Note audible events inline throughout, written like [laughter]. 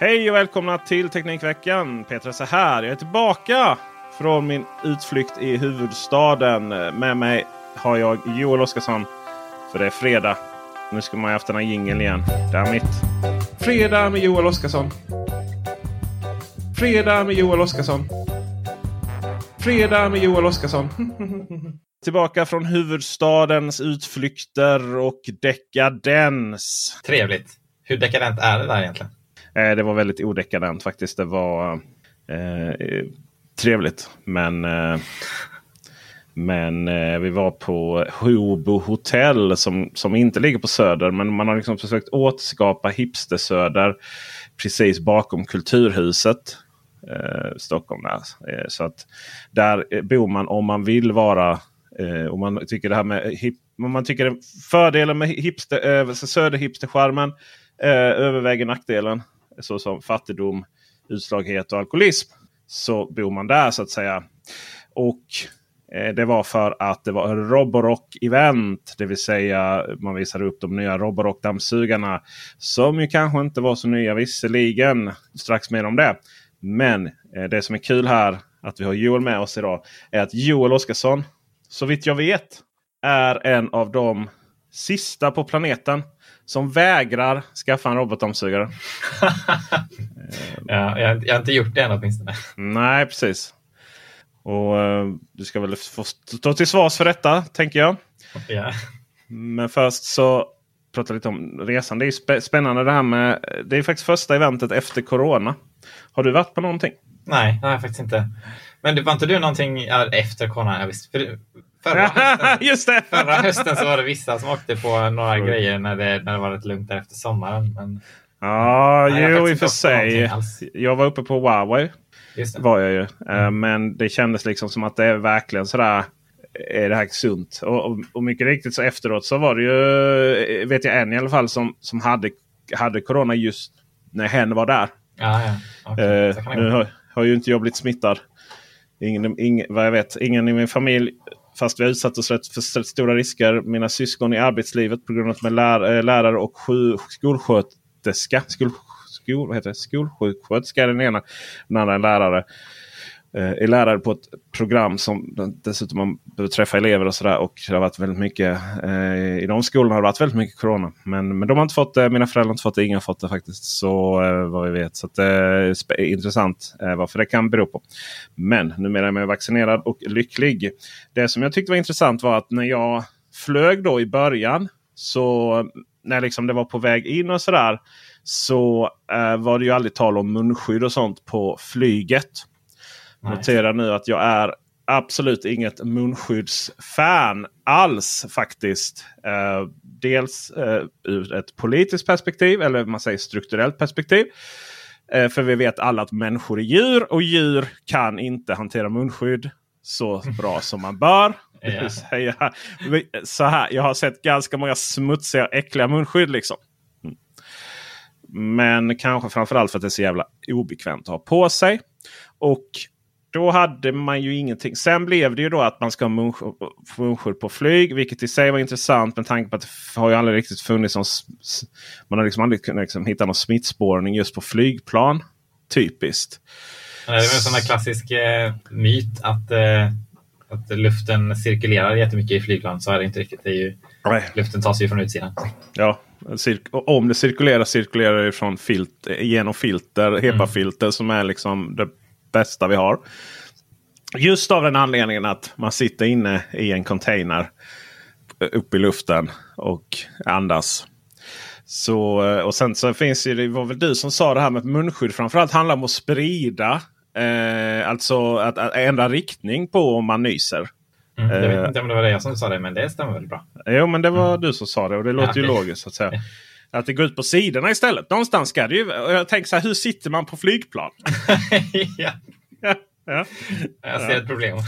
Hej och välkomna till Teknikveckan. Petra är här. Jag är tillbaka från min utflykt i huvudstaden. Med mig har jag Joel Oskarsson. För det är fredag. Nu ska man ju haft den här jingeln igen. Där mitt. Fredag med Joel Oskarsson. Fredag med Joel Oskarsson. Fredag med Joel Oskarsson. [laughs] Tillbaka från huvudstadens utflykter och dekadens. Trevligt. Hur dekadent är det där egentligen? Eh, det var väldigt odekadent faktiskt. Det var eh, trevligt. Men, eh, men eh, vi var på Hobo Hotel som, som inte ligger på Söder. Men man har liksom försökt återskapa hipster-Söder precis bakom Kulturhuset. Eh, Stockholm. Där. Eh, så att där eh, bor man om man vill vara Eh, om man tycker det här med hip, om man tycker fördelen med hipster, eh, söderhipster-charmen eh, överväger nackdelen. Såsom fattigdom, utslaghet och alkoholism. Så bor man där så att säga. Och eh, det var för att det var Roborock-event. Det vill säga man visade upp de nya Roborock-dammsugarna. Som ju kanske inte var så nya visserligen. Strax mer om det. Men eh, det som är kul här att vi har Joel med oss idag. Är att Joel Oskarsson så vitt jag vet är en av de sista på planeten som vägrar skaffa en robotdammsugare. ja, jag, jag, har inte gjort det än åtminstone. Nej, precis. Och uh, Du ska väl få stå till svars för detta, tänker jag. Ja. Men först så prata lite om resan. Det är spännande det här med... Det är faktiskt första eventet efter Corona. Har du varit på någonting? Nej, jag faktiskt inte. Men det var inte du någonting efter Corona? Ja, visst. För, förra, [laughs] hösten, Just det. förra hösten så var det vissa som åkte på några mm. grejer när det, när det var rätt lugnt där efter sommaren. Men, ja, nej, jo i och för sig. Jag var uppe på Huawei. Var jag ju. Eh, mm. Men det kändes liksom som att det är verkligen sådär. Är det här sunt? Och, och, och, mycket riktigt så efteråt så var det ju, vet jag en i alla fall, som, som hade, hade corona just när hen var där. Ja, ja. Okay. Uh, nu har, har ju inte jag blivit smittad. Ingen, ingen, vad jag vet, ingen i min familj. Fast vi har utsatt oss för stora risker. Mina syskon i arbetslivet på grund av att de är lär, eh, lärare och skolsköterska. Skol, skol, vad heter det? Skolsjuksköterska är den ena. Den andra är lärare Eh, är lärare på ett program som dessutom man behöver träffa elever och sådär. Och det har varit väldigt mycket eh, i de skolorna har det varit väldigt mycket Corona. Men, men de har inte fått det. Mina föräldrar har inte fått det. Inga har fått det faktiskt. Så eh, vad vi vet. Så det är eh, intressant eh, varför det kan bero på. Men numera är jag vaccinerad och lycklig. Det som jag tyckte var intressant var att när jag flög då i början. Så när liksom det var på väg in och sådär. Så eh, var det ju aldrig tal om munskydd och sånt på flyget. Nej. Notera nu att jag är absolut inget munskyddsfan alls faktiskt. Eh, dels eh, ur ett politiskt perspektiv eller man säger strukturellt perspektiv. Eh, för vi vet alla att människor är djur och djur kan inte hantera munskydd så bra [laughs] som man bör. Yeah. [laughs] så här, jag har sett ganska många smutsiga äckliga munskydd. Liksom. Mm. Men kanske framförallt för att det är så jävla obekvämt att ha på sig. Och då hade man ju ingenting. Sen blev det ju då att man ska ha munskydd på flyg. Vilket i sig var intressant med tanke på att det har ju aldrig riktigt funnits någon, Man har liksom aldrig kunnat liksom hitta någon smittspårning just på flygplan. Typiskt. Det är en sån där klassisk eh, myt att, eh, att luften cirkulerar jättemycket i flygplan. Så är det inte riktigt. Det ju, luften tas ju från utsidan. Ja, om det cirkulerar cirkulerar det från filt genom filter, HEPA-filter mm. som är liksom det bästa vi har. Just av den anledningen att man sitter inne i en container upp i luften och andas. Så, och sen så finns det, det var väl du som sa det här med munskydd framförallt handlar om att sprida. Eh, alltså att, att, ändra riktning på om man nyser. Mm, jag vet eh, inte om det var det jag som sa det men det stämmer väl bra. Jo men det var mm. du som sa det och det låter ja, ju logiskt. att säga. Att det går ut på sidorna istället. Någonstans ska det ju. Och jag tänker så här, hur sitter man på flygplan? [laughs] ja. Ja, ja. Jag ser ett problem. [laughs]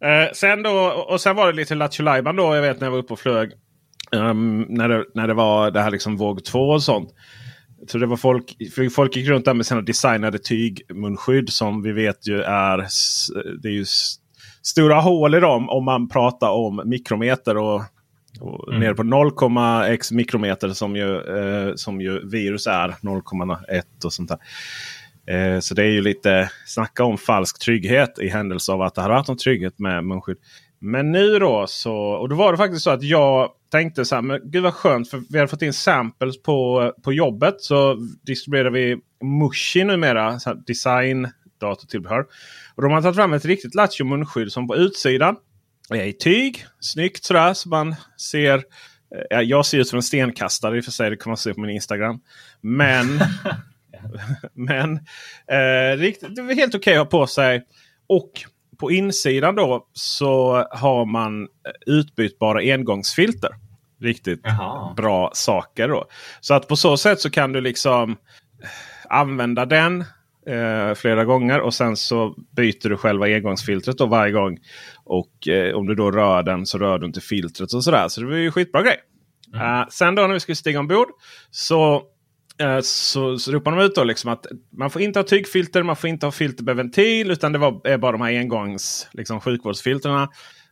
Eh, sen då, och sen var det lite Lattjo då. Jag vet när jag var uppe och flög. Um, när, det, när det var det här liksom våg 2 och sånt. Så det var folk, folk gick runt där med sina designade tygmunskydd som vi vet ju är, det är ju stora hål i dem om man pratar om mikrometer och och mm. Ner på 0,x mikrometer som ju, eh, som ju virus är. 0,1 och sånt där. Eh, så det är ju lite snacka om falsk trygghet i händelse av att det hade varit någon trygghet med munskydd. Men nu då så, och då var det faktiskt så att jag tänkte så här, men gud vad skönt för vi har fått in samples på, på jobbet. Så distribuerar vi Mushi numera, så design datortillbehör. Och de har tagit fram ett riktigt Lattjo munskydd som på utsidan i tyg. Snyggt sådär så man ser. Eh, jag ser ut som en stenkastare i och för sig. Det kan man se på min Instagram. Men, [laughs] men eh, riktigt, det är helt okej okay att ha på sig. Och på insidan då så har man utbytbara engångsfilter. Riktigt Aha. bra saker. då. Så att på så sätt så kan du liksom använda den eh, flera gånger. Och sen så byter du själva engångsfiltret då varje gång. Och eh, om du då rör den så rör du inte filtret och sådär. Så det var ju skitbra grej. Mm. Uh, sen då när vi skulle stiga ombord så uh, så, så ropar de ut då liksom att man får inte ha tygfilter, man får inte ha filter med ventil. Utan det var, är bara de här engångs liksom, sjukvårdsfiltrerna.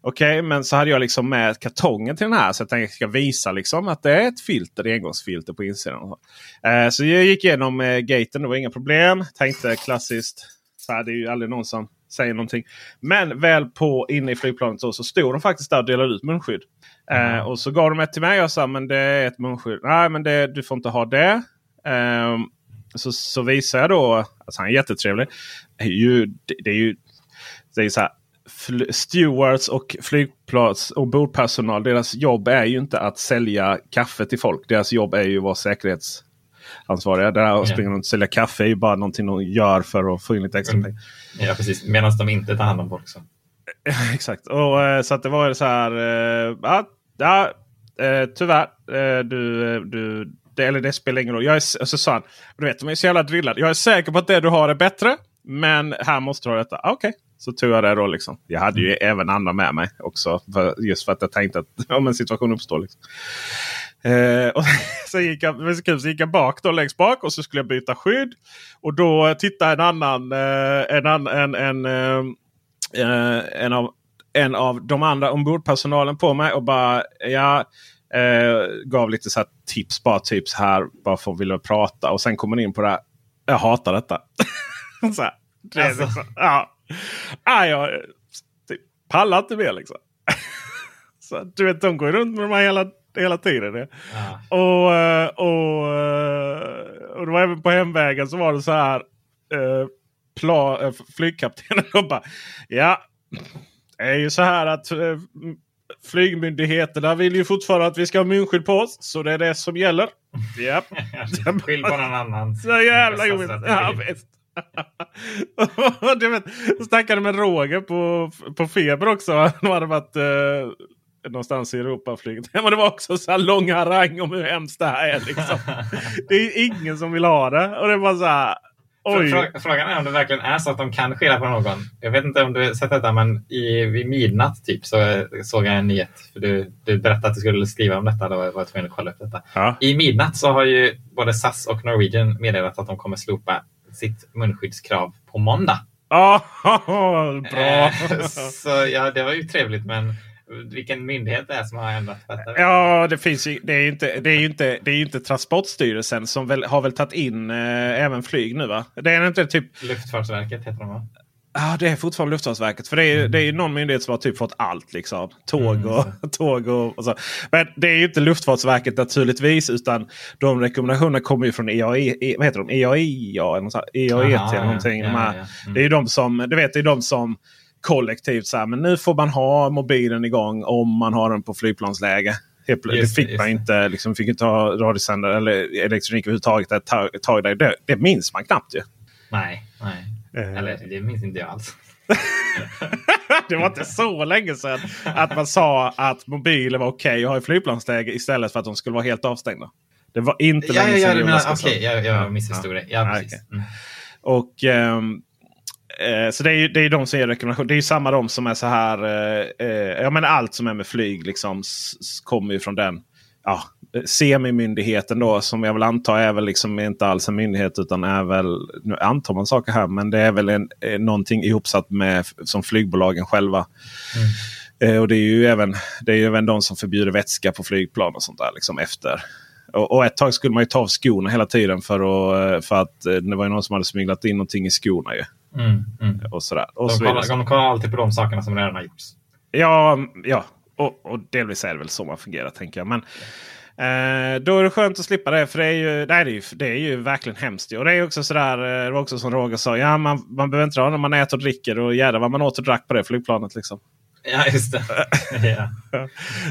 Okej, okay, men så hade jag liksom med kartongen till den här. Så jag tänkte att jag ska visa liksom att det är ett filter, engångsfilter på insidan. Uh, så jag gick igenom uh, gaten, det var inga problem. Tänkte klassiskt, så här, det är ju aldrig någon som säger någonting. Men väl på inne i flygplanet så, så stod de faktiskt där och delade ut munskydd. Mm. Uh, och så gav de ett till mig och sa men det är ett munskydd. Nej men det, du får inte ha det. Uh, så, så visar jag då, alltså han är jättetrevlig. Det är ju, det, det är ju det är så här, stewards och flygplats och bordpersonal. Deras jobb är ju inte att sälja kaffe till folk. Deras jobb är ju att vara säkerhetsansvariga. Det här att springa runt och sälja kaffe är ju bara någonting de gör för att få in lite extra mm. pengar. Ja precis, medan de inte tar hand om folk. Så. [laughs] Exakt, och, eh, så att det var så här. Eh, ja, ja, eh, tyvärr. Du, du, det, eller det spelar ingen roll. Jag är, så sa han, du vet, de är så jävla drillade. Jag är säker på att det du har är bättre. Men här måste du ha detta. Okej, okay. Så tog jag det då. Liksom. Jag hade ju mm. även andra med mig också. För, just för att jag tänkte att [laughs] om en situation uppstår. Liksom. Eh, och [laughs] så, gick jag, så gick jag bak då längst bak och så skulle jag byta skydd. Och då tittade en annan, eh, en, en, en, en, eh, eh, en, av, en av de andra ombordpersonalen på mig och bara ja, eh, gav lite så tips. Bara tips här bara för att vilja prata. Och sen kom man in på det här. Jag hatar detta. [laughs] så här, det alltså. liksom, ja. Ah, jag typ, pallar inte mer liksom. så, du vet, de går runt med de här hela hela tiden. Ja. Och, eh, och, eh, och det var även på hemvägen så var det så här. Eh, flygkaptenen [laughs] och bara Ja, det är ju så här att eh, flygmyndigheterna vill ju fortfarande att vi ska ha munskydd på oss. Så det är det som gäller. [laughs] Japp. Skyll på någon annan. Så jävla jobbigt. Ja, [laughs] du vet, snackade med Roger på, på Feber också. [laughs] De hade varit eh, någonstans i Europa flyget. [laughs] Men det var också så här lång harang om hur hemskt det här är. Liksom. det är ingen som vill ha det. Och det var så här, Oj. Frågan är om det verkligen är så att de kan skylla på någon. Jag vet inte om du sett detta, men i, vid midnatt typ så såg jag en nyhet. För du, du berättade att du skulle skriva om detta. Då var jag tvungen att kolla upp detta. Ja. I midnatt så har ju både SAS och Norwegian meddelat att de kommer slopa sitt munskyddskrav på måndag. Oh, [laughs] bra! så ja, det var ju trevligt, men vilken myndighet det är som har ändrat detta? Ja, det finns ju, det är ju inte, det är inte, det är inte Transportstyrelsen som väl, har väl tagit in eh, även flyg nu va? Det är inte typ... Luftfartsverket heter de va? Ja, det är fortfarande Luftfartsverket. För det är, mm. det är ju någon myndighet som har typ fått allt. Liksom. Tåg mm. och, mm. [laughs] tåg och, och, så. Men det är ju inte Luftfartsverket naturligtvis. Utan de rekommendationerna kommer ju från EAI, vad heter de? EAIA eller EAET eller någonting. Ja, ja, ja. Mm. Det är ju de som, du vet, det är de som kollektivt så här, men nu får man ha mobilen igång om man har den på flygplansläge. Just, det fick man inte. Liksom, fick inte ha radiosändare eller elektronik överhuvudtaget ett tag. Det, det minns man knappt ju. Nej, nej. Uh. Eller det minns inte jag alls. [laughs] det var inte så länge sedan att man sa att mobiler var okej okay att ha i flygplansläge istället för att de skulle vara helt avstängda. Det var inte ja, länge ja, sedan. Ja, Okej, okay, jag, jag missförstod det. Ja, precis. Okay. Mm. Och um, Eh, så det är ju det är de som ger rekommendationer. Det är ju samma de som är så här. Eh, eh ja men allt som är med flyg liksom kommer ju från den. Ja, semimyndigheten då som jag vill anta är väl liksom inte alls en myndighet utan är väl. Nu antar man saker här men det är väl en, eh, någonting ihopsatt med som flygbolagen själva. Mm. Eh, och det är ju även, det är ju även de som förbjuder vätska på flygplan och sånt där liksom efter. Och, och ett tag skulle man ju ta av skorna hela tiden för, att, för att det var ju någon som hade smyglat in någonting i skorna. Ju. Mm, mm. Och sådär. Och de, så kollar, de kollar alltid på de sakerna som redan har gjorts. Ja, ja. Och, och delvis är det väl så man fungerar tänker jag. Men, eh, då är det skönt att slippa det. För det är ju, nej, det är ju, det är ju verkligen hemskt. Och det är också sådär, eh, det var också som Roger sa. Ja, man, man behöver inte ha när man äter och dricker. Och jädrar vad man åt och drack på det flygplanet. Liksom. Ja, just det. [laughs] ja.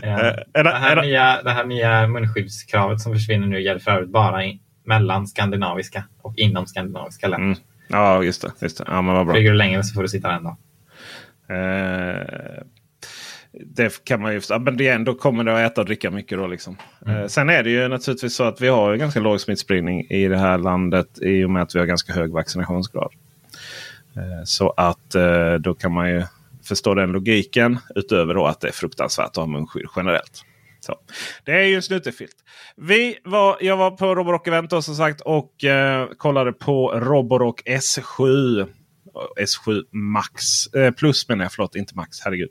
Ja. Eh, det, här nya, det här nya munskyddskravet som försvinner nu gäller för övrigt bara i, mellan skandinaviska och inom skandinaviska länder. Mm. Ja, just det. Just det. Ja, men vad bra. Flyger du längre så får du sitta en dag. Eh, det kan man ju men det ändå kommer det att äta och dricka mycket då. Liksom. Mm. Eh, sen är det ju naturligtvis så att vi har ganska låg smittspridning i det här landet i och med att vi har ganska hög vaccinationsgrad. Eh, så att eh, då kan man ju förstå den logiken utöver då att det är fruktansvärt att ha munskydd generellt. Så. Det är ju en snuttefilt. Vi var, jag var på Roborock Event då, som sagt och eh, kollade på Roborock S7. S7 Max. Eh, plus menar jag, förlåt inte Max. Herregud.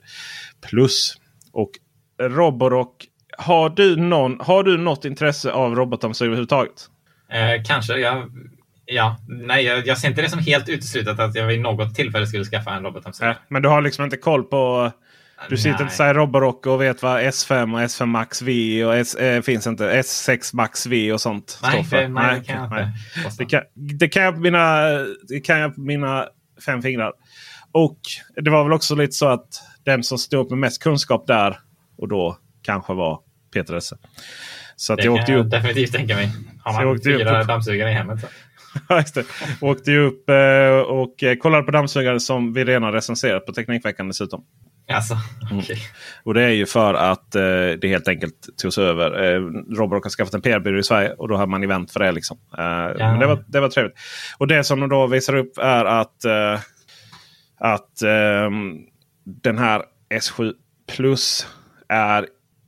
Plus. Och Roborock. Har du, någon, har du något intresse av robotdammsugare överhuvudtaget? Eh, kanske. Jag, ja, nej, jag, jag ser inte det som helt uteslutet att jag vid något tillfälle skulle skaffa en robotdammsugare. men du har liksom inte koll på du sitter inte så här Roborock och vet vad S5 och S5 Max V och S, äh, finns inte. S6 Max V och sånt nej, för. Nej, nej, det kan jag inte. Det kan, det kan jag mina, det kan jag mina fem fingrar. Och det var väl också lite så att den som stod med mest kunskap där och då kanske var Peter Esse. Så att det jag åkte jag upp. definitivt tänka mig. Har man fyra dammsugare i hemmet. Så. [laughs] Just det. Åkte upp eh, och eh, kollade på dammsugare som vi redan recenserat på Teknikveckan dessutom. [laughs] Alltså, okay. mm. Och det är ju för att eh, det helt enkelt togs över. Eh, Roborock har skaffat en PR-byrå i Sverige och då har man event för det. Liksom. Eh, ja. Men det var, det var trevligt. Och det som de då visar upp är att, eh, att eh, den här S7 Plus är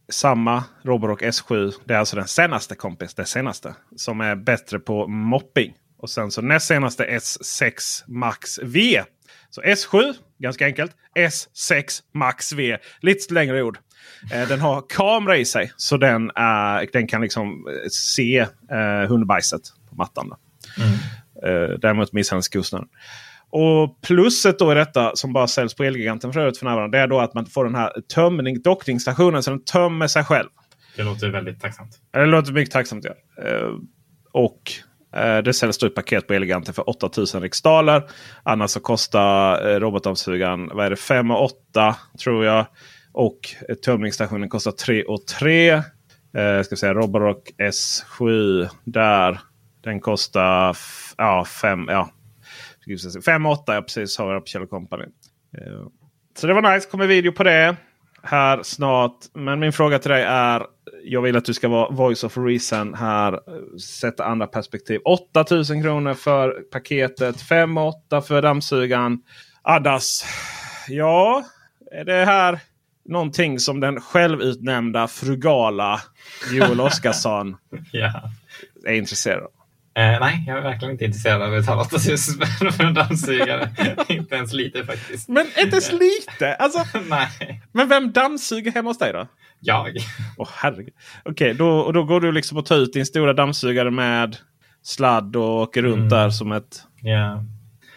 samma Roborock S7. Det är alltså den senaste kompis. Det senaste. Som är bättre på mopping. Och sen så näst senaste S6 Max V. Så S7 Ganska enkelt. S6 Max V. Lite längre ord. Eh, den har kamera i sig. Så den, är, den kan liksom eh, se eh, hundbajset på mattan. Mm. Eh, däremot misshandelskostnaden. Och plusset då i detta som bara säljs på Elgiganten för övrigt för närvarande. Det är då att man får den här tömning, dockningsstationen så den tömmer sig själv. Det låter väldigt tacksamt. Det låter mycket tacksamt ja. Eh, och Eh, det säljs då ett paket på Eleganten för 8000 riksdaler. Annars så kostar eh, robotdammsugaren vad är det, 5 och 8 tror jag. Och eh, tömningsstationen kostar 3 och 3. Eh, ska säga Roborock S7 där. Den kostar ja, 5. Ja. 5 8 jag precis har jag på Kjell Company. Eh, så det var nice. kommer video på det här snart. Men min fråga till dig är. Jag vill att du ska vara voice of reason här. Sätta andra perspektiv. 8000 kronor för paketet. 5 8 för dammsugaren. Addas. Ja, är det här någonting som den självutnämnda frugala Joel [laughs] Oscarsson ja. är intresserad av? Eh, nej, jag är verkligen inte intresserad av att betala 8000 spänn för en dammsugare. [laughs] inte ens lite faktiskt. Men inte ens lite? Alltså, [laughs] nej. Men vem dammsuger hemma hos dig då? Jag. Oh, herregud. Okej, okay, då, då går du liksom och tar ut din stora dammsugare med sladd och åker runt mm. där som ett... Ja.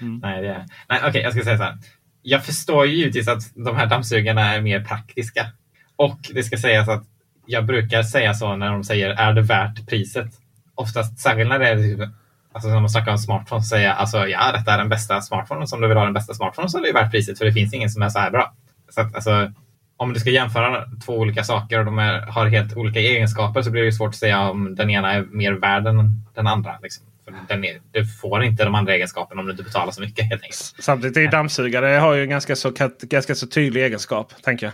Mm. Nej, det är... Nej, okej, okay, jag ska säga så här. Jag förstår ju givetvis att de här dammsugarna är mer praktiska. Och det ska sägas att jag brukar säga så när de säger är det värt priset? oftast, särskilt när det är typ, alltså när man snackar om smartphone, säga alltså ja, detta är den bästa smartphonen. Om du vill ha den bästa smartphonen så är det värt priset, för det finns ingen som är så här bra. Så att, alltså, om du ska jämföra två olika saker och de är, har helt olika egenskaper så blir det svårt att säga om den ena är mer värd än den andra. Liksom. Är, du får inte de andra egenskaperna om du inte betalar så mycket helt enkelt. Samtidigt är ju dammsugare har ju en ganska så, ganska så tydlig egenskap, tänker jag.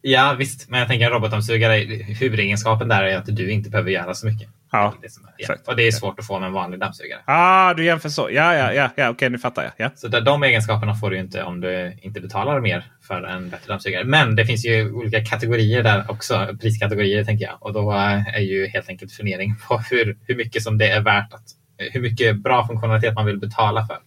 Ja visst, men jag tänker en robotdammsugare, huvudegenskapen där är att du inte behöver göra så mycket. Ja, det ja. Och det är svårt att få med en vanlig dammsugare. Ah, du jämför så. Ja, ja, ja, ja okej, nu fattar jag. Ja. Så de egenskaperna får du inte om du inte betalar mer för en bättre dammsugare. Men det finns ju olika kategorier där också, priskategorier tänker jag. Och då är ju helt enkelt fundering på hur, hur mycket som det är värt att, hur mycket bra funktionalitet man vill betala för.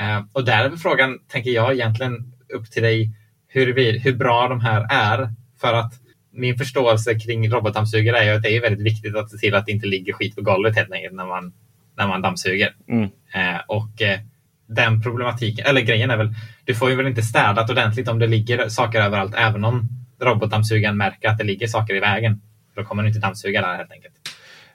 Uh, och där är frågan, tänker jag, egentligen upp till dig hur, hur bra de här är. För att min förståelse kring robotdammsugare är att det är väldigt viktigt att se till att det inte ligger skit på golvet helt enkelt när man, när man dammsuger. Mm. Eh, och eh, den problematiken, eller grejen är väl, du får ju väl inte städat ordentligt om det ligger saker överallt, även om robotdammsugaren märker att det ligger saker i vägen. Då kommer du inte dammsuga där helt enkelt.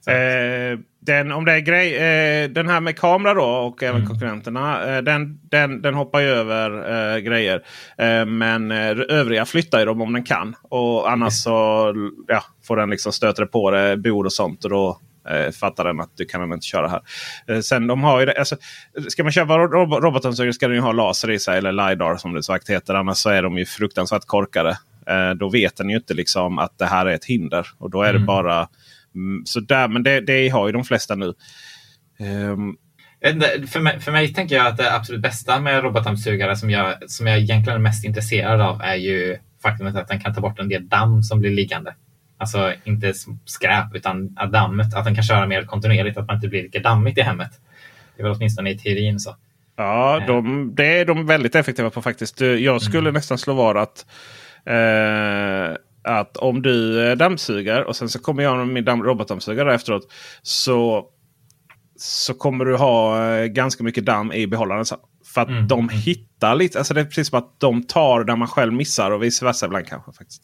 Eh, den, om det är grej, eh, den här med kamera då och även mm. konkurrenterna. Eh, den, den, den hoppar ju över eh, grejer. Eh, men eh, övriga flyttar ju dem om den kan. Och annars så ja, får den liksom stöter på det bord och sånt. Och då eh, fattar den att du kan inte köra här. Eh, sen de har ju det, alltså, ska man köpa rob roboten så ska den ju ha laser i sig. Eller LiDAR som det så heter. Annars så är de ju fruktansvärt korkade. Eh, då vet den ju inte liksom att det här är ett hinder. Och då är mm. det bara Mm, så där, men det, det har ju de flesta nu. Um, för mig, för mig tänker jag att det absolut bästa med robotdammsugare som jag, som jag egentligen är mest intresserad av är ju faktumet att den kan ta bort en del damm som blir liggande. Alltså inte skräp utan dammet, att den kan köra mer kontinuerligt, att man inte blir lika dammigt i hemmet. Det är väl åtminstone i teorin så. Ja, de, det är de väldigt effektiva på faktiskt. Jag skulle mm. nästan slå vad att eh, att om du dammsuger och sen så kommer jag med min robotdammsugare efteråt. Så, så kommer du ha eh, ganska mycket damm i behållaren. För att mm. de mm. hittar lite. Alltså det är precis som att de tar där man själv missar och vice versa ibland kanske. faktiskt.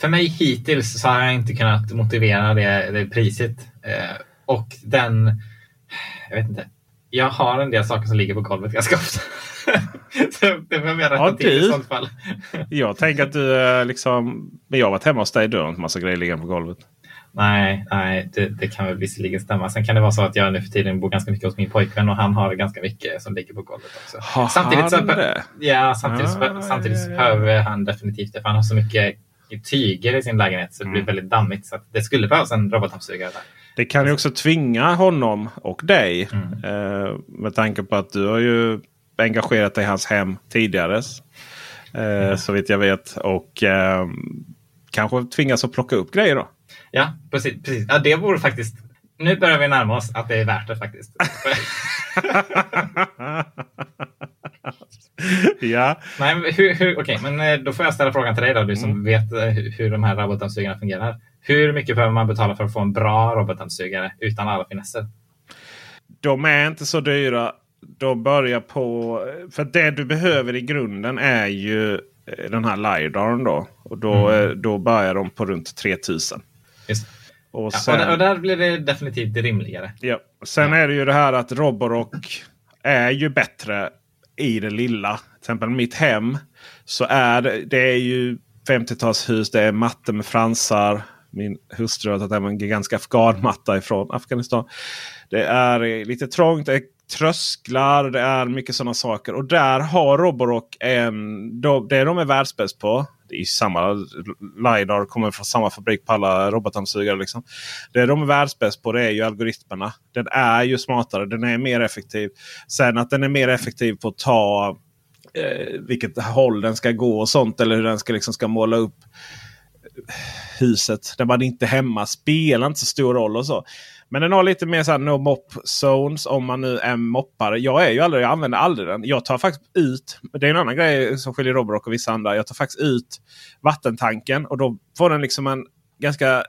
för mig hittills så har jag inte kunnat motivera det, det priset. Eh, och den, jag vet inte. Jag har en del saker som ligger på golvet ganska ofta. [laughs] så det får jag rätta Ja, till i du. sånt fall. [laughs] Jag tänker att du eh, liksom... Men jag har varit hemma hos dig. Du har inte massa grejer liggande på golvet. Nej, nej det, det kan väl visserligen stämma. Sen kan det vara så att jag nu för tiden bor ganska mycket hos min pojkvän och han har ganska mycket som ligger på golvet också. Har samtidigt så, han det? Ja, samtidigt, Ah, samtidigt så ja, ja. behöver han definitivt det. För han har så mycket tyger i sin lägenhet så det Mm. blir väldigt dammigt. Så det skulle behövas en robotdammsugare där. Det kan ju också tvinga honom och dig. Mm. Eh, med tanke på att du har ju engagerat dig i hans hem tidigare. Eh, Så vitt jag vet. Och eh, kanske tvingas att plocka upp grejer då. Ja, precis. precis. Ja, det vore faktiskt... Nu börjar vi närma oss att det är värt det faktiskt. [laughs] [laughs] [laughs] ja, Nej, men hur, hur, okej, men eh, då får jag ställa frågan till dig då, du som Mm. vet eh, hur de här robotdammsugarna fungerar. Hur mycket behöver man betala för att få en bra robotdammsugare utan alla finesser? de är inte så dyra. De börjar på... För det du behöver i grunden är ju eh, den här LiDARn då. Och då, Mm. då börjar de på runt 3000. Just. Och Ja, sen, och, där, och där blir det definitivt rimligare. Ja. Sen är det ju det här att Roborock är ju bättre i det lilla. Till exempel mitt hem. Så är det, det är ju 50-talshus. Det är mattor med fransar. Min hustru har tagit hem en gigantisk afghanmatta ifrån Afghanistan. Det är eh, lite trångt. Det är trösklar. Det är mycket sådana saker. Och där har Roborock en... de- Det de är världsbäst på. Det är samma LiDAR kommer från samma fabrik på alla robotdammsugare. Liksom. Det de är världsbäst på det är ju algoritmerna. Den är ju smartare. Den är mer effektiv. Sen att den är mer effektiv på att ta eh, vilket håll den ska gå och sånt. Eller hur den ska, liksom, ska måla upp huset Där man inte är hemma spelar inte så stor roll. och så. Men den har lite mer så no mop zones om man nu är moppare. Jag är ju aldrig, jag använder aldrig den. Jag tar faktiskt ut, det är en annan grej som skiljer Roborock och vissa andra. Jag tar faktiskt ut vattentanken och då får den liksom en ganska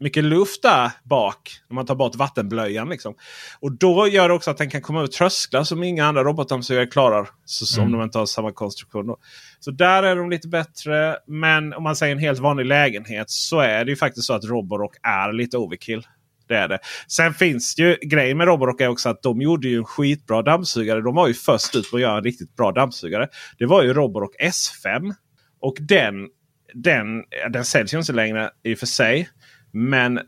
mycket luft där bak. När man tar bort vattenblöjan. Liksom. Och då gör det också att den kan komma över trösklar som inga andra robotdammsugare klarar. Så, så Om Mm. de inte har samma konstruktion. Då. Så där är de lite bättre. Men om man säger en helt vanlig lägenhet så är det ju faktiskt så att Roborock är lite overkill. Det är det. Sen finns det ju grejen med Roborock är också att de gjorde ju en skitbra dammsugare. De var ju först ut på att göra en riktigt bra dammsugare. Det var ju Roborock S5. Och den, den, den säljs ju inte längre i och för sig. Men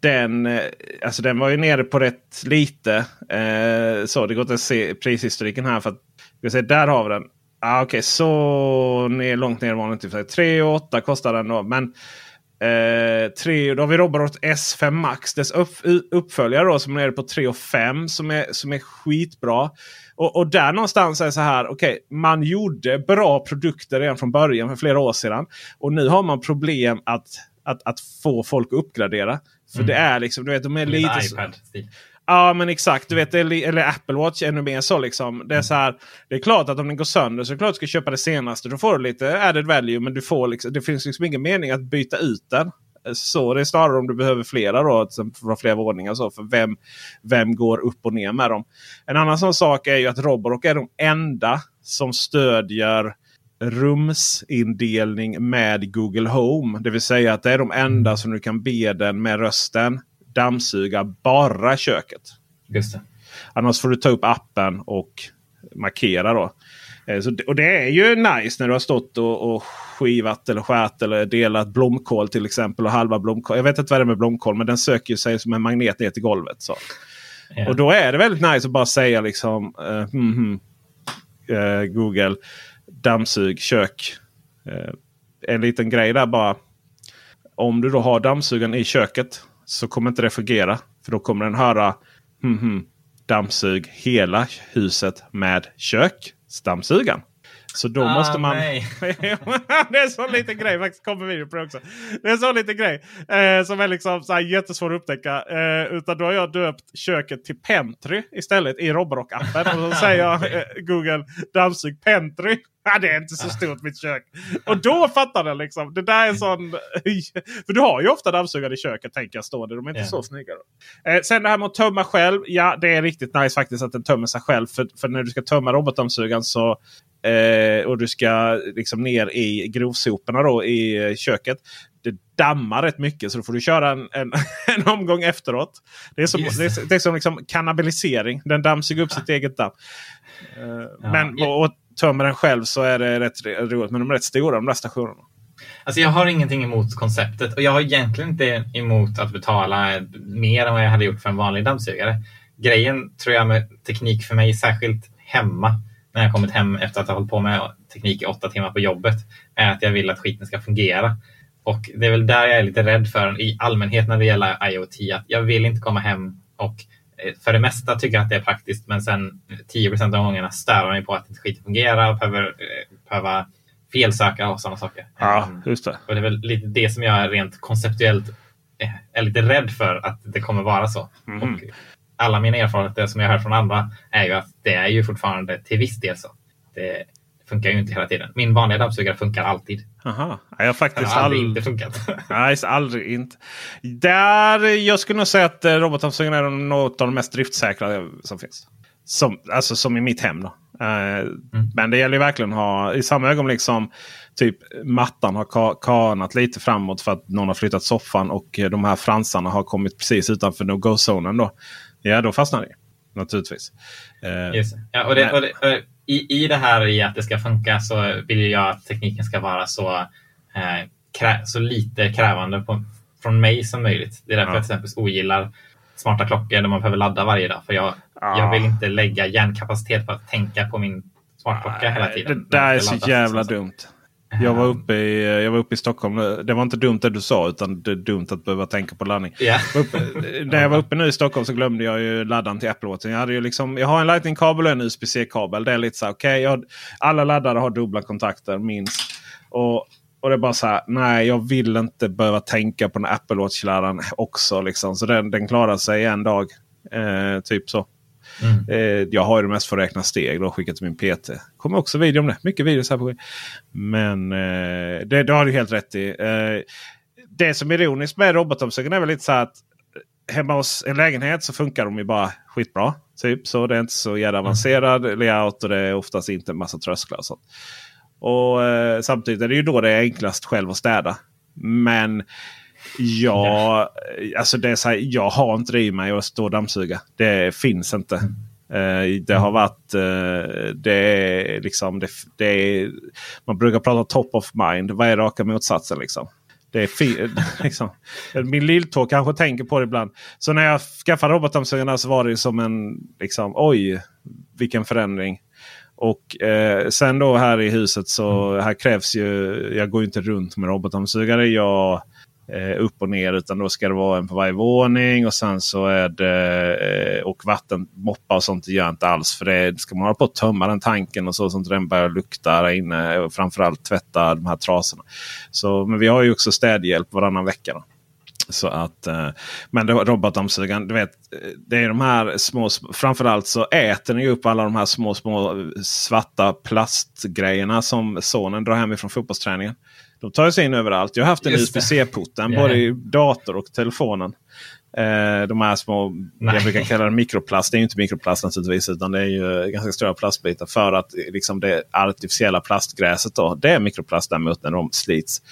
den, eh, alltså den var ju nere på rätt lite. Eh, så det går inte att se prishistoriken här. för att, jag säga, Där har vi den. Ah, Okej, så ner, långt ner var den inte. 3 8 kostar den då. Men eh, tre, då har vi Roborock S5 Max. Dess upp, uppföljare då, som är på 3 5 som är, som är skitbra. Och, och där någonstans är det så här. Okej, man gjorde bra produkter redan från början för flera år sedan. Och nu har man problem att, att, att få folk att uppgradera. För Mm. det är liksom, du vet, de är Lite så-. Ja men exakt. Du vet, eller Apple Watch ännu mer så. Liksom. Det, är så här, det är klart att om den går sönder så är det klart att du ska köpa det senaste. Då får du lite added value. Men du får liksom, det finns liksom ingen mening att byta ut den. Så det är snarare om du behöver flera då. Från flera våningar. Så, för vem, vem går upp och ner med dem? En annan sån sak är ju att Roborock är de enda som stödjer rumsindelning med Google Home. Det vill säga att det är de enda som du kan be den med rösten dammsuga bara köket. Just det. Annars får du ta upp appen och markera. då. Eh, Så, och det är ju nice när du har stått och, och skivat eller skärt eller delat blomkål till exempel. och halva blomkål. Jag vet inte vad det är med blomkål men den söker ju sig som en magnet ner till golvet. Så. Ja. Och då är det väldigt nice att bara säga liksom hmm, hmm, eh, Google dammsug kök. Eh, en liten grej där bara. Om du då har dammsugaren i köket så kommer inte det fungera. För då kommer den höra hmm, hmm, dammsug hela huset med köksdammsugaren. Så då Ah, måste man... [laughs] det är en sån liten grej. Faktiskt kommer video på det också. Det är en sån liten grej. Eh, som är liksom så här jättesvår att upptäcka. Eh, utan då har jag döpt köket till Pentry istället i Roborock-appen. Och så [laughs] säger jag eh, Google dammsug Pentry. [laughs] Ja, det är inte så stort mitt kök. Och då fattar den liksom. Det där är en sån... För du har ju ofta dammsugare i köket tänker jag stående. De är inte Ja. så snygga. Eh, sen det här med att tömma själv. Ja, det är riktigt nice faktiskt att den tömmer sig själv. För, för när du ska tömma robotdammsugaren så eh, och du ska liksom ner i grovsoporna då i eh, köket. Det dammar rätt mycket så då får du köra en, en, [laughs] en omgång efteråt. Det är som, Just det är, det är som liksom kannibalisering. Den dammsuger upp sitt eget damm. Eh, Men Ja. och, och tömmer den själv så är det rätt roligt. Men de är rätt stora de där stationerna. Alltså jag har ingenting emot konceptet och jag har egentligen inte emot att betala mer än vad jag hade gjort för en vanlig dammsugare. Grejen tror jag med teknik för mig, särskilt hemma, när jag kommit hem efter att ha hållit på med teknik i åtta timmar på jobbet, är att jag vill att skiten ska fungera. Och det är väl där jag är lite rädd för i allmänhet när det gäller IoT, att jag vill inte komma hem och eh, för det mesta tycker jag att det är praktiskt, men sen 10 procent av gångerna stör mig på att inte skiten fungerar och behöver, eh, behöva felsöka och sådana saker. Ja, Um, just det. och det är väl lite det som jag är rent konceptuellt eh, är lite rädd för att det kommer vara så. Mhm. Och alla mina erfarenheter som jag hört från andra är ju att det är ju fortfarande till viss del så. Det funkar ju inte hela tiden. Min vanliga dammsugare funkar alltid. Aha. Jag har faktiskt har aldrig all... inte funkat. [laughs] Nej, aldrig inte. Där, jag skulle nog säga att eh, robotdammsugaren är något av de mest driftsäkra som finns. Som, alltså som i mitt hem. Då. Eh, Men det gäller ju verkligen att ha i samma ögonblick som typ mattan har ka kanat lite framåt för att någon har flyttat soffan och eh, de här fransarna har kommit precis utanför no-go-zonen. Då. Ja, då fastnar det naturligtvis. Eh, Just. Ja, och det, och det, och i, I det här i att det ska funka så vill jag att tekniken ska vara så, eh, krä, så lite krävande på, från mig som möjligt. Det är därför Ja. jag till exempel ogillar smarta klockor där man behöver ladda varje dag. För jag, Ja. jag vill inte lägga hjärnkapacitet på att tänka på min smartklocka hela tiden. Det där när är så jävla dumt. Jag var, uppe i, jag var uppe i Stockholm. Det var inte dumt det du sa utan det är dumt att behöva tänka på laddning. Uppe, [laughs] när jag var uppe nu i Stockholm så glömde jag ju laddaren till Apple Watch. Jag, hade ju liksom, jag har en Lightning-kabel och en USB-C-kabel. Det är lite så här, okej, jag- alla laddare har dubbla kontakter minst. Och, och det är bara så här, nej jag vill inte behöva tänka på den Apple Watch-laddaren också. Liksom. Så den, den klarar sig en dag. Eh, typ så. Mm. Eh, jag har ju det mest för att räkna steg då skickat till min PT. Kommer också video om det. Mycket videos här på. Men eh, det, det har du helt rätt i. Eh, det som är ironiskt med robotomsugaren är väl lite så att hemma hos en lägenhet så funkar de ju bara skitbra. Typ. Så det är inte så jävla avancerad layout och det är oftast inte en massa trösklar. Och sånt. Och eh, samtidigt är det ju då det är enklast själv att städa. Men jag, alltså det är så här, jag har inte det i mig att stå och dammsuga. Det finns inte. Eh, det har varit... eh, det är liksom... Det, det är, man brukar prata top of mind. Vad är raka motsatsen liksom? Det är fi, [laughs] liksom. Min lilltå kanske tänker på det ibland. Så när jag skaffade robotdammsugarna så var det som en... Liksom, oj, vilken förändring. Och eh, sen då här i huset så här krävs ju... Jag går ju inte runt med robotdammsugare. Jag eh, upp och ner. Utan då ska det vara en på varje våning. Och sen så är det eh, och vattenmoppa och sånt det gör jag inte alls. För det ska man hålla på att tömma den tanken och så. som den börjar lukta där inne. Och framförallt tvätta de här trasorna. Så, men vi har ju också städhjälp varannan vecka. Då. Så att, eh, men robotdammsugaren, du vet, eh, det är de här små, framförallt så äter den ju upp alla de här små, små svarta plastgrejerna som sonen drar hem ifrån fotbollsträningen. De tar sig in överallt. Jag har haft en. USB-C-porten Ja, både i dator och telefonen. Eh, de här små, Nej. jag brukar kalla det mikroplast. Det är ju inte mikroplast naturligtvis utan det är ju ganska stora plastbitar. För att liksom det artificiella plastgräset då, det är mikroplast däremot när de slits.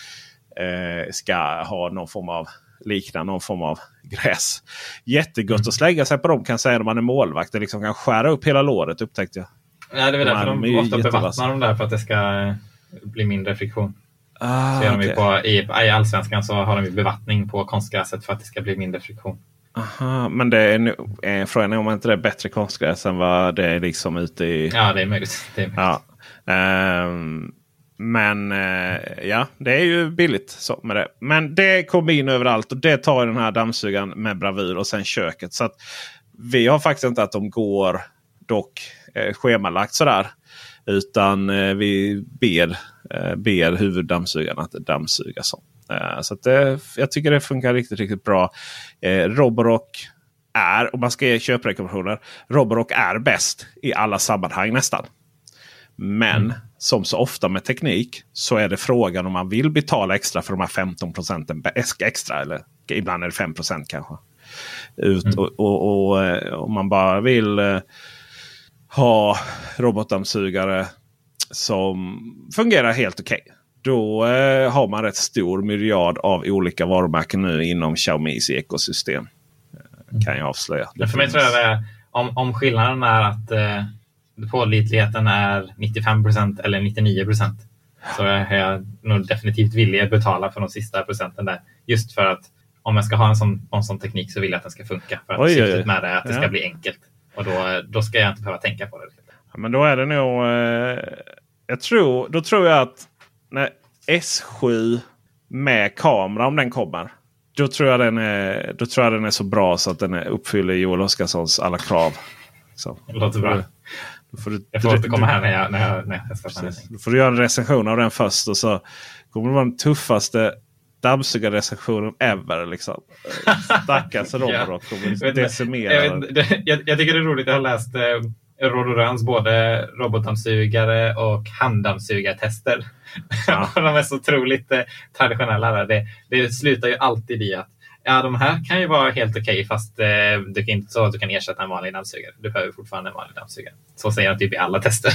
Eh, ska ha någon form av likna någon form av gräs. Jättegott att slägga sig på dem kan jag säga när man är målvakt. Det liksom kan skära upp hela låret upptäckte jag. Ja, det är väl De därför de ofta bevattnar dem där för att det ska eh, bli mindre friktion. Ah, Så gör de ju okej. på, i, I allsvenskan så har de bevattning på konstgräset för att det ska bli mindre friktion. Aha, men det är, nu- eh, frågan är om inte det är bättre konstgräs än vad det är liksom ute i... Ja, det är möjligt. Det är möjligt. Ja. Ehm, men eh, ja, det är ju billigt så med det. Men det kommer in överallt och det tar den här dammsugaren med bravur. Och sen köket. Så att vi har faktiskt inte att de går dock eh, schemalagt sådär. Utan eh, vi ber, eh, ber huvuddammsugaren att dammsuga så. Eh, så att, eh, jag tycker det funkar riktigt, riktigt bra. Roborock är, om man ska ge köprekommendationer, Roborock är bäst i alla sammanhang nästan. Men mm. som så ofta med teknik så är det frågan om man vill betala extra för de här 15 procenten extra. Eller ibland är det 5% kanske. Ut, mm. och, och, och, om man bara vill ha robotdammsugare som fungerar helt okej. Okay, då eh, har man rätt stor myriad av olika varumärken nu inom Xiaomis ekosystem. Eh, kan jag avslöja. Det för mig tror jag om, om skillnaden är att eh, pålitligheten är 95 procent eller 99 procent så är jag nog definitivt villig att betala för de sista procenten där. Just för att om jag ska ha en sån, en sån teknik så vill jag att den ska funka. För att oj, syftet oj. med det är att det ja. ska bli enkelt. Och då, då ska jag inte behöva tänka på det. Ja, men då är det nog... Eh, jag tror, då tror jag att när S7 med kamera, om den kommer. Då tror jag den är, då tror jag den är så bra så att den uppfyller Joel Oskarssons alla krav. Så. Det låter bra. Får du, jag får återkomma här när jag, när jag, när jag testar. Då får du göra en recension av den först. Och så kommer det vara den tuffaste dammsugarrecensionen ever. Liksom. Stackars [laughs] Roborock. Jag, jag, jag, tycker det är roligt. Jag har läst eh, Rodorans både robotdammsugare och handdammsugartester. Ja. [laughs] de är så otroligt eh, traditionella. Det, det slutar ju alltid i att ja, de här kan ju vara helt okej okay, fast eh, du kan inte så att du kan ersätta en vanlig dammsugare. Du behöver fortfarande en vanlig dammsugare. Så säger de typ i alla tester.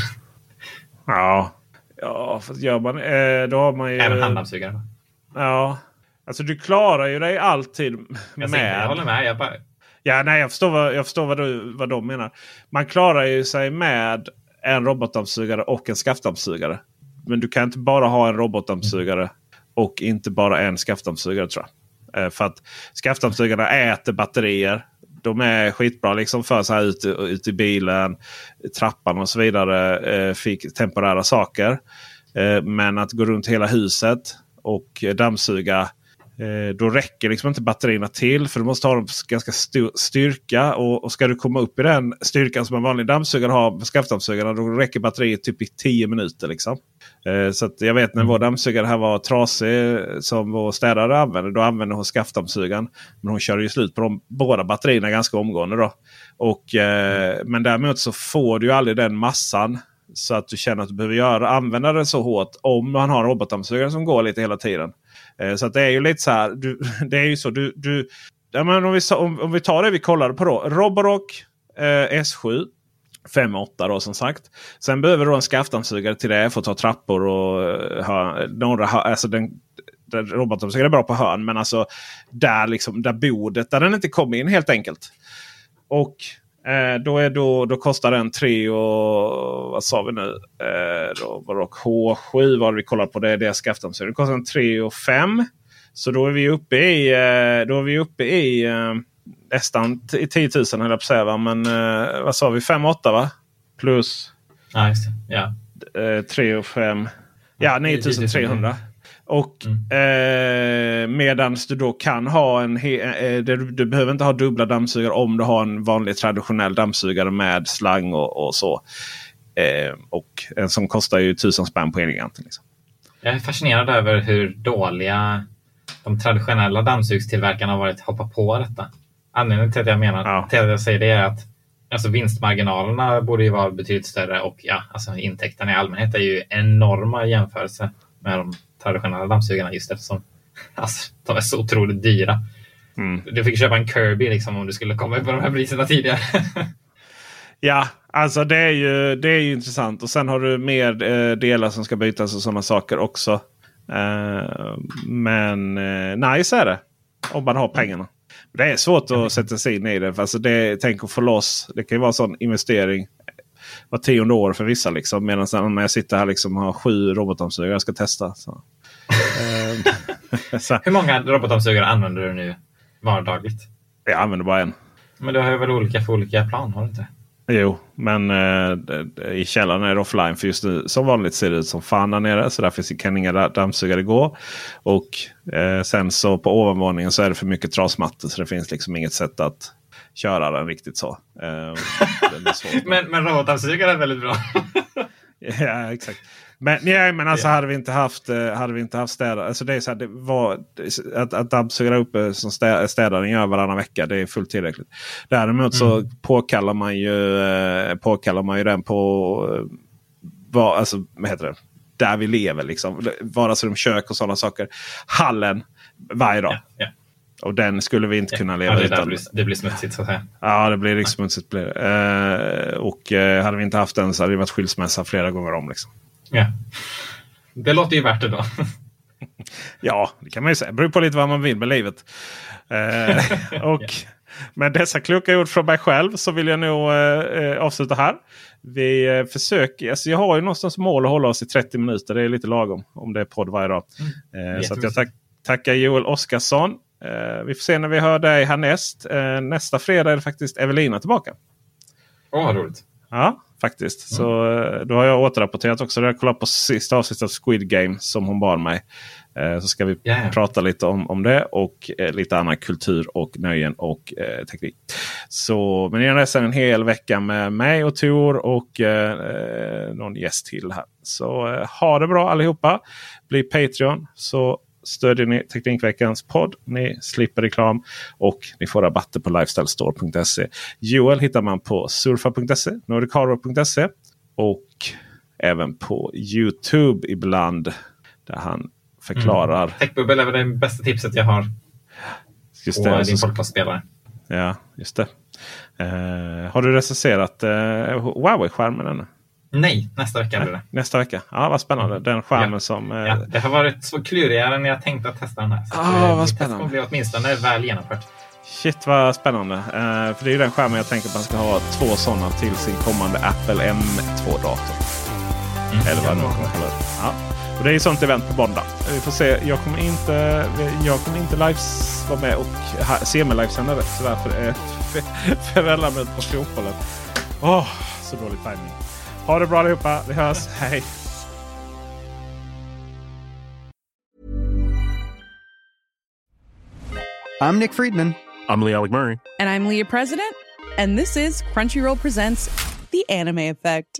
Ja, ja fast gör man eh, då har man ju... Även handdammsugare. Ja, alltså du klarar ju dig alltid jag med. jag håller med. Jag bara... Ja, nej, jag förstår, vad, jag förstår vad, du, vad de menar. Man klarar ju sig med en robotdammsugare och en skaftdammsugare. Men du kan inte bara ha en robotdammsugare och inte bara en skaftdammsugare tror jag. Eh, för att skaftdammsugarna äter batterier. De är skitbra liksom för så här ut, ut i bilen, trappan och så vidare. Eh, fick temporära saker. Eh, men att gå runt hela huset och dammsuga. Eh, då räcker liksom inte batterierna till för du måste ha dem ganska styrka. Och, och, ska du komma upp i den styrkan som en vanlig dammsugare har med skaftdammsugarna då räcker batteriet typ i 10 minuter. Liksom. Eh, så jag vet när vår dammsugare här var trasig som vår städare använde. Då använde hon skaftdammsugaren. Men hon körde ju slut på de båda batterierna ganska omgående. Då. Och, eh, men däremot så får du aldrig den massan så att du känner att du behöver göra, använda den så hårt om man har en robotdammsugare som går lite hela tiden. Eh, så att det är ju lite så här. Du, [laughs] det är ju så. Du, du, ja, men om, vi, om, om vi tar det vi kollade på då. Roborock eh, S7. 5-8 då som sagt. Sen behöver du en skaftdammsugare till det för att ta trappor och uh, ha, några, alltså den, robotdammsugare är bra på hörn. Men alltså där, liksom, där bordet, där den inte kommer in helt enkelt. Och Eh, då, är då, då kostar den 3 och vad sa vi nu? Eh, då var det H7 var det vi kollade på. Det det skaftdammsugaren. Det kostar en 3 och 5. Så då är vi uppe i, eh, då är vi uppe i eh, nästan 10 000 höll jag på att säga. Men eh, vad sa vi? 5 8 va? Plus ja, ja. Eh, 3 och 5. Ja, 9300. Och mm. eh, Medans du då kan ha en... Eh, du, du, behöver inte ha dubbla dammsugare om du har en vanlig traditionell dammsugare med slang och, och så. Eh, och en som kostar ju tusen spänn på Elgiganten. Liksom. Jag är fascinerad över hur dåliga de traditionella dammsugstillverkarna har varit hoppa på detta. Anledningen till att jag menar ja. till att jag säger det är att alltså vinstmarginalerna borde ju vara betydligt större och ja, alltså intäkterna i allmänhet är ju enorma i jämförelse med de traditionella dammsugarna just eftersom [laughs] alltså, de är så otroligt dyra. Mm. Du fick köpa en Kirby liksom, om du skulle komma upp på de här priserna tidigare. [laughs] ja, alltså det är, ju, det är ju intressant. Och sen har du mer eh, delar som ska bytas och sådana saker också. Eh, men eh, nice är det. Om man har pengarna. Det är svårt att sätta sig in i det. För alltså det tänk att få loss. Det kan ju vara en sån investering var tionde år för vissa. Liksom. Medan när jag sitter här liksom, och har sju robotdammsugare jag ska testa. Så. [laughs] så. Hur många robotdammsugare använder du nu vardagligt? Jag använder bara en. Men du har ju väl olika för olika plan? Har du inte? Jo, men eh, i källaren är det offline. För just nu som vanligt ser det ut som fan där nere. Så därför kan inga dammsugare gå. Och eh, sen så på ovanvåningen så är det för mycket trasmattor. Så det finns liksom inget sätt att köra den riktigt så. Eh, [laughs] men men robotdammsugare är väldigt bra. [laughs] Ja, exakt. Men, nej, men alltså hade vi inte haft, eh, hade vi inte haft städare. Alltså det är så här, det var, att, att dammsuga upp eh, som stä, städaren gör varannan vecka. Det är fullt tillräckligt. Däremot så Mm. påkallar man ju, eh, påkallar man ju den på vad, alltså, vad heter det? där vi lever. Liksom. Vardagsrum, kök och sådana saker. Hallen varje dag. Ja, ja. Och den skulle vi inte kunna Ja, leva det, utan. blir, det blir smutsigt så att säga. Ja, det blir riksmutsigt. Blir det. Eh, och eh, hade vi inte haft den så hade det varit skilsmässa flera gånger om. Liksom. Ja. Det låter ju värt det då. Ja, det kan man ju säga. Det beror på lite vad man vill med livet. Eh, [laughs] och med dessa kloka ord från mig själv så vill jag nog eh, eh, avsluta här. Vi eh, försöker, alltså jag har ju någonstans mål att hålla oss i 30 minuter. Det är lite lagom om det är podd varje dag. Eh, så jag tack, tackar Joel Oskarsson. Eh, vi får se när vi hör dig härnäst. Nästa fredag är det faktiskt Evelina tillbaka. Åh, vad roligt. Ja, faktiskt. Så eh, då har jag återrapporterat också. Jag har kollat på sista avsnittet av Squid Game som hon bad mig. Eh, Så ska vi ja. prata lite om, om det och eh, lite annan kultur och nöjen och eh, teknik. Så, men innan dess är en hel vecka med mig och Tor och någon gäst till här. Så ha det bra allihopa. Bli Patreon så stödjer ni Teknikveckans podd. Ni slipper reklam och ni får rabatter på lifestylestore.se. Joel hittar man på surfa.se, nordicaro.se och även på Youtube ibland. Där han förklarar. Techbubbel är väl det bästa tipset jag har Just på det, din så- podcastspelare. Ja, just det. Eh, har du recenserat uh, Huawei-skärmen ännu? Nej, nästa vecka blir det. Nästa vecka? Ja, vad spännande. Den skärmen Ja. som... eh, Ja, det har varit så klurigare än jag tänkte att testa den här. Så Ah, eh, vad spännande. kommer bli åtminstone väl genomfört. Shit vad spännande. Eh, för det är ju den skärmen jag tänker att man ska ha två sådana till sin kommande Apple M2-dator. Eller vad det nu kommer kalla det. Ja. Och det är ju sånt event på måndag. Vi får se. Jag kommer inte, jag kommer inte lives vara med och ha- se mig livesända det. Tyvärr för det är [laughs] föräldramöte på fotbollen. Åh, så dålig timing. Ha det bra allihopa. Vi hörs. [laughs] Hej! I'm Nick Friedman. I'm Lee Alec Murray. And I'm Leah President, and this is Crunchyroll Presents The Anime Effect.